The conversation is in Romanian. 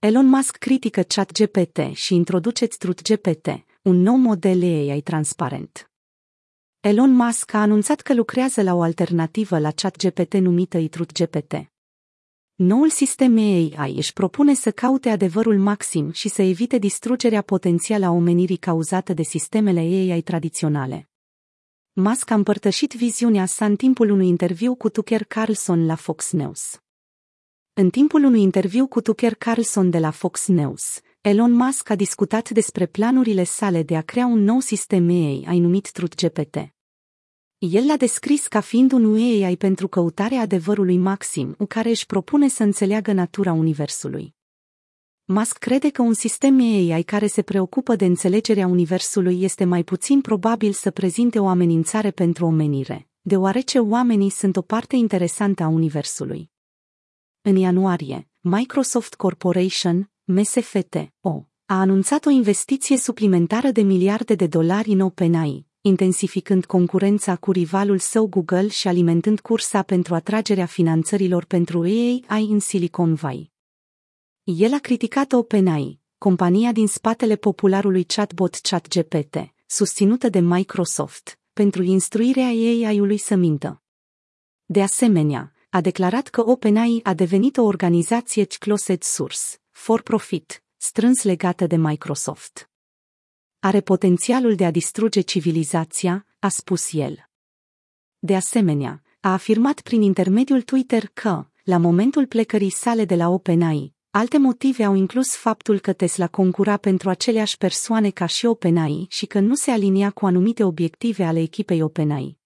Elon Musk critică ChatGPT și introduce TruthGPT, un nou model AI transparent. Elon Musk a anunțat că lucrează la o alternativă la ChatGPT numită TruthGPT. Noul sistem AI își propune să caute adevărul maxim și să evite distrugerea potențială a omenirii cauzată de sistemele AI tradiționale. Musk a împărtășit viziunea sa în timpul unui interviu cu Tucker Carlson la Fox News. În timpul unui interviu cu Tucker Carlson de la Fox News, Elon Musk a discutat despre planurile sale de a crea un nou sistem AI numit TruthGPT. El l-a descris ca fiind un AI pentru căutarea adevărului maxim, în care își propune să înțeleagă natura Universului. Musk crede că un sistem AI care se preocupă de înțelegerea Universului este mai puțin probabil să prezinte o amenințare pentru omenire, deoarece oamenii sunt o parte interesantă a Universului. În ianuarie, Microsoft Corporation, MSFT-O, a anunțat o investiție suplimentară de miliarde de dolari în OpenAI, intensificând concurența cu rivalul său Google și alimentând cursa pentru atragerea finanțărilor pentru AI în Silicon Valley. El a criticat OpenAI, compania din spatele popularului chatbot ChatGPT, susținută de Microsoft, pentru instruirea AI-ului să mintă. De asemenea, a declarat că OpenAI a devenit o organizație closed source, for profit, strâns legată de Microsoft. Are potențialul de a distruge civilizația, a spus el. De asemenea, a afirmat prin intermediul Twitter că, la momentul plecării sale de la OpenAI, alte motive au inclus faptul că Tesla concura pentru aceleași persoane ca și OpenAI și că nu se alinia cu anumite obiective ale echipei OpenAI.